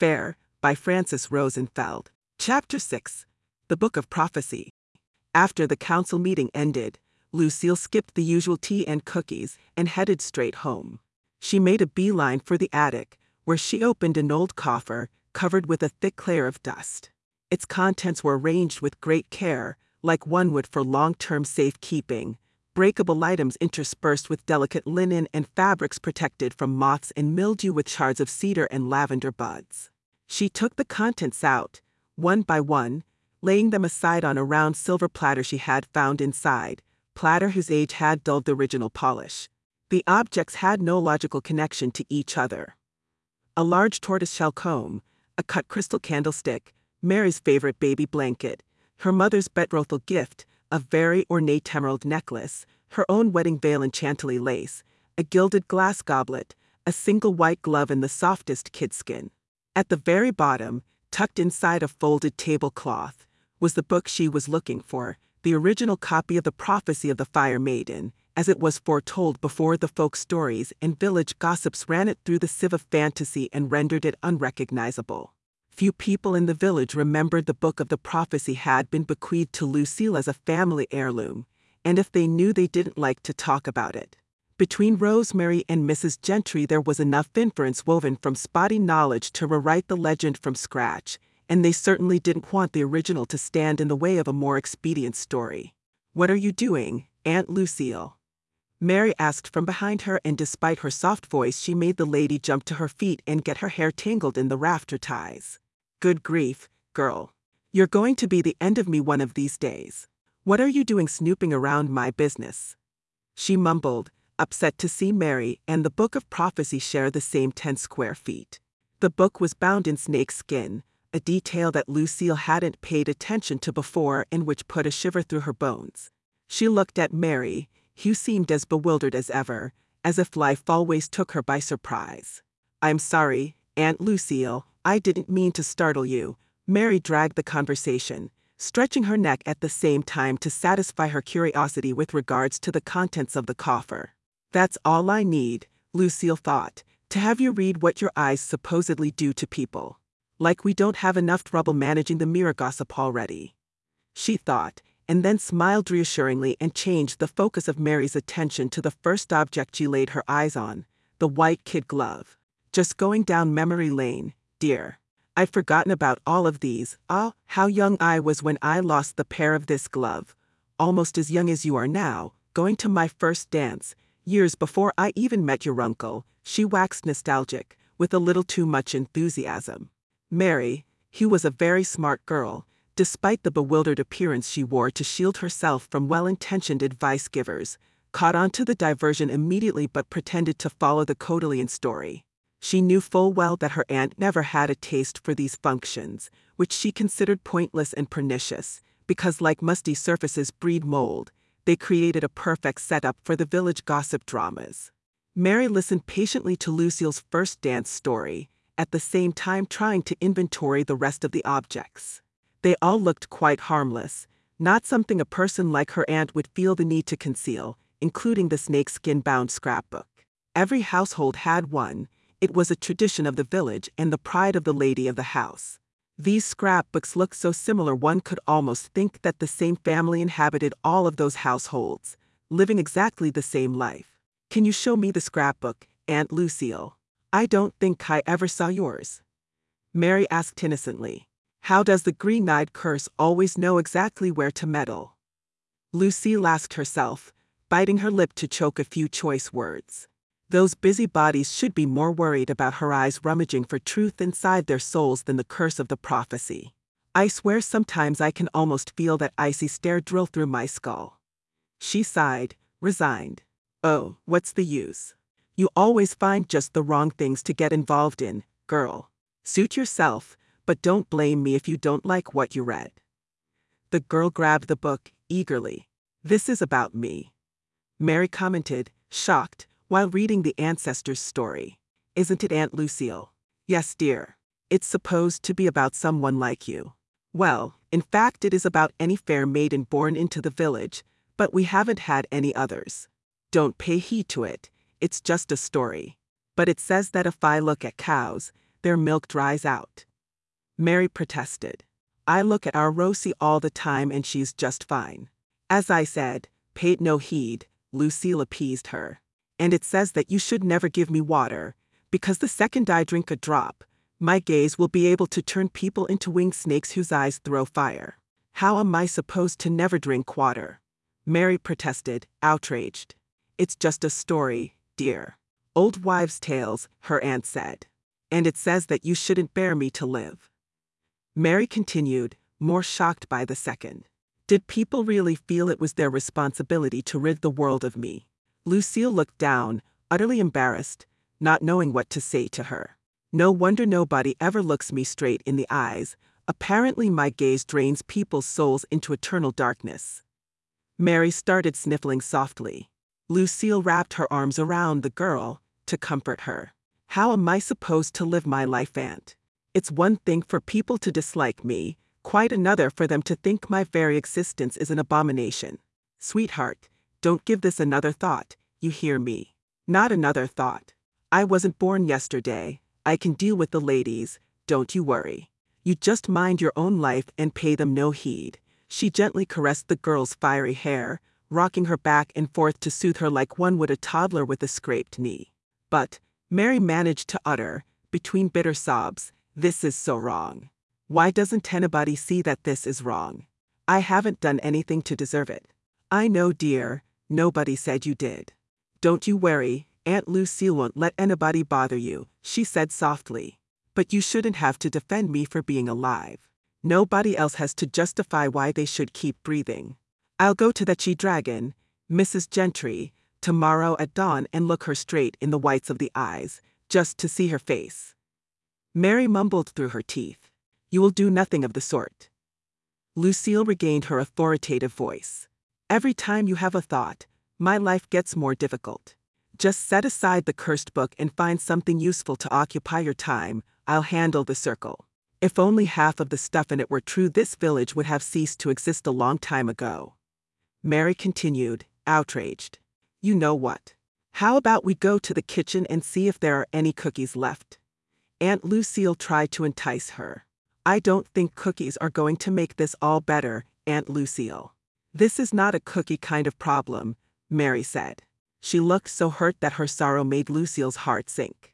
Fair, by Francis Rosenfeld. Chapter 6 The Book of Prophecy. After the council meeting ended, Lucille skipped the usual tea and cookies and headed straight home. She made a beeline for the attic, where she opened an old coffer covered with a thick layer of dust. Its contents were arranged with great care, like one would for long term safekeeping, breakable items interspersed with delicate linen and fabrics protected from moths and mildew with shards of cedar and lavender buds. She took the contents out, one by one, laying them aside on a round silver platter she had found inside, platter whose age had dulled the original polish. The objects had no logical connection to each other. A large tortoiseshell comb, a cut crystal candlestick, Mary's favorite baby blanket, her mother's betrothal gift, a very ornate emerald necklace, her own wedding veil in chantilly lace, a gilded glass goblet, a single white glove in the softest kidskin. At the very bottom, tucked inside a folded tablecloth, was the book she was looking for, the original copy of the prophecy of the Fire Maiden, as it was foretold before the folk stories and village gossips ran it through the sieve of fantasy and rendered it unrecognizable. Few people in the village remembered the book of the prophecy had been bequeathed to Lucille as a family heirloom, and if they knew they didn't like to talk about it. Between Rosemary and Mrs. Gentry, there was enough inference woven from spotty knowledge to rewrite the legend from scratch, and they certainly didn't want the original to stand in the way of a more expedient story. What are you doing, Aunt Lucille? Mary asked from behind her, and despite her soft voice, she made the lady jump to her feet and get her hair tangled in the rafter ties. Good grief, girl. You're going to be the end of me one of these days. What are you doing snooping around my business? She mumbled, upset to see Mary and the Book of Prophecy share the same 10 square feet. The book was bound in snake skin, a detail that Lucille hadn't paid attention to before and which put a shiver through her bones. She looked at Mary, who seemed as bewildered as ever, as if life always took her by surprise. I'm sorry, Aunt Lucille, I didn't mean to startle you. Mary dragged the conversation, stretching her neck at the same time to satisfy her curiosity with regards to the contents of the coffer. That's all I need, Lucille thought, to have you read what your eyes supposedly do to people. Like we don't have enough trouble managing the mirror gossip already. She thought, and then smiled reassuringly and changed the focus of Mary's attention to the first object she laid her eyes on the white kid glove. Just going down memory lane, dear. I've forgotten about all of these. Ah, how young I was when I lost the pair of this glove. Almost as young as you are now, going to my first dance, Years before I even met your uncle, she waxed nostalgic, with a little too much enthusiasm. Mary, he was a very smart girl, despite the bewildered appearance she wore to shield herself from well intentioned advice givers, caught on to the diversion immediately but pretended to follow the Codelian story. She knew full well that her aunt never had a taste for these functions, which she considered pointless and pernicious, because like musty surfaces breed mold, they created a perfect setup for the village gossip dramas. Mary listened patiently to Lucille's first dance story, at the same time trying to inventory the rest of the objects. They all looked quite harmless, not something a person like her aunt would feel the need to conceal, including the snakeskin bound scrapbook. Every household had one, it was a tradition of the village and the pride of the lady of the house. These scrapbooks look so similar one could almost think that the same family inhabited all of those households, living exactly the same life. Can you show me the scrapbook, Aunt Lucille? I don't think I ever saw yours. Mary asked innocently. How does the green-eyed curse always know exactly where to meddle? Lucille asked herself, biting her lip to choke a few choice words. Those busybodies should be more worried about her eyes rummaging for truth inside their souls than the curse of the prophecy. I swear sometimes I can almost feel that icy stare drill through my skull. She sighed, resigned. Oh, what's the use? You always find just the wrong things to get involved in, girl. Suit yourself, but don't blame me if you don't like what you read. The girl grabbed the book, eagerly. This is about me. Mary commented, shocked, while reading the ancestor's story. Isn't it, Aunt Lucille? Yes, dear. It's supposed to be about someone like you. Well, in fact, it is about any fair maiden born into the village, but we haven't had any others. Don't pay heed to it, it's just a story. But it says that if I look at cows, their milk dries out. Mary protested. I look at our Rosie all the time and she's just fine. As I said, paid no heed, Lucille appeased her. And it says that you should never give me water, because the second I drink a drop, my gaze will be able to turn people into winged snakes whose eyes throw fire. How am I supposed to never drink water? Mary protested, outraged. It's just a story, dear. Old wives' tales, her aunt said. And it says that you shouldn't bear me to live. Mary continued, more shocked by the second. Did people really feel it was their responsibility to rid the world of me? Lucille looked down, utterly embarrassed, not knowing what to say to her. No wonder nobody ever looks me straight in the eyes. Apparently, my gaze drains people's souls into eternal darkness. Mary started sniffling softly. Lucille wrapped her arms around the girl to comfort her. How am I supposed to live my life, Aunt? It's one thing for people to dislike me, quite another for them to think my very existence is an abomination. Sweetheart, don't give this another thought, you hear me? Not another thought. I wasn't born yesterday, I can deal with the ladies, don't you worry. You just mind your own life and pay them no heed. She gently caressed the girl's fiery hair, rocking her back and forth to soothe her like one would a toddler with a scraped knee. But, Mary managed to utter, between bitter sobs, This is so wrong. Why doesn't anybody see that this is wrong? I haven't done anything to deserve it. I know, dear, nobody said you did. Don't you worry, Aunt Lucille won't let anybody bother you, she said softly. But you shouldn't have to defend me for being alive. Nobody else has to justify why they should keep breathing. I'll go to that she dragon, Mrs. Gentry, tomorrow at dawn and look her straight in the whites of the eyes, just to see her face. Mary mumbled through her teeth. You will do nothing of the sort. Lucille regained her authoritative voice. Every time you have a thought, my life gets more difficult. Just set aside the cursed book and find something useful to occupy your time, I'll handle the circle. If only half of the stuff in it were true, this village would have ceased to exist a long time ago. Mary continued, outraged. You know what? How about we go to the kitchen and see if there are any cookies left? Aunt Lucille tried to entice her. I don't think cookies are going to make this all better, Aunt Lucille. This is not a cookie kind of problem, Mary said. She looked so hurt that her sorrow made Lucille's heart sink.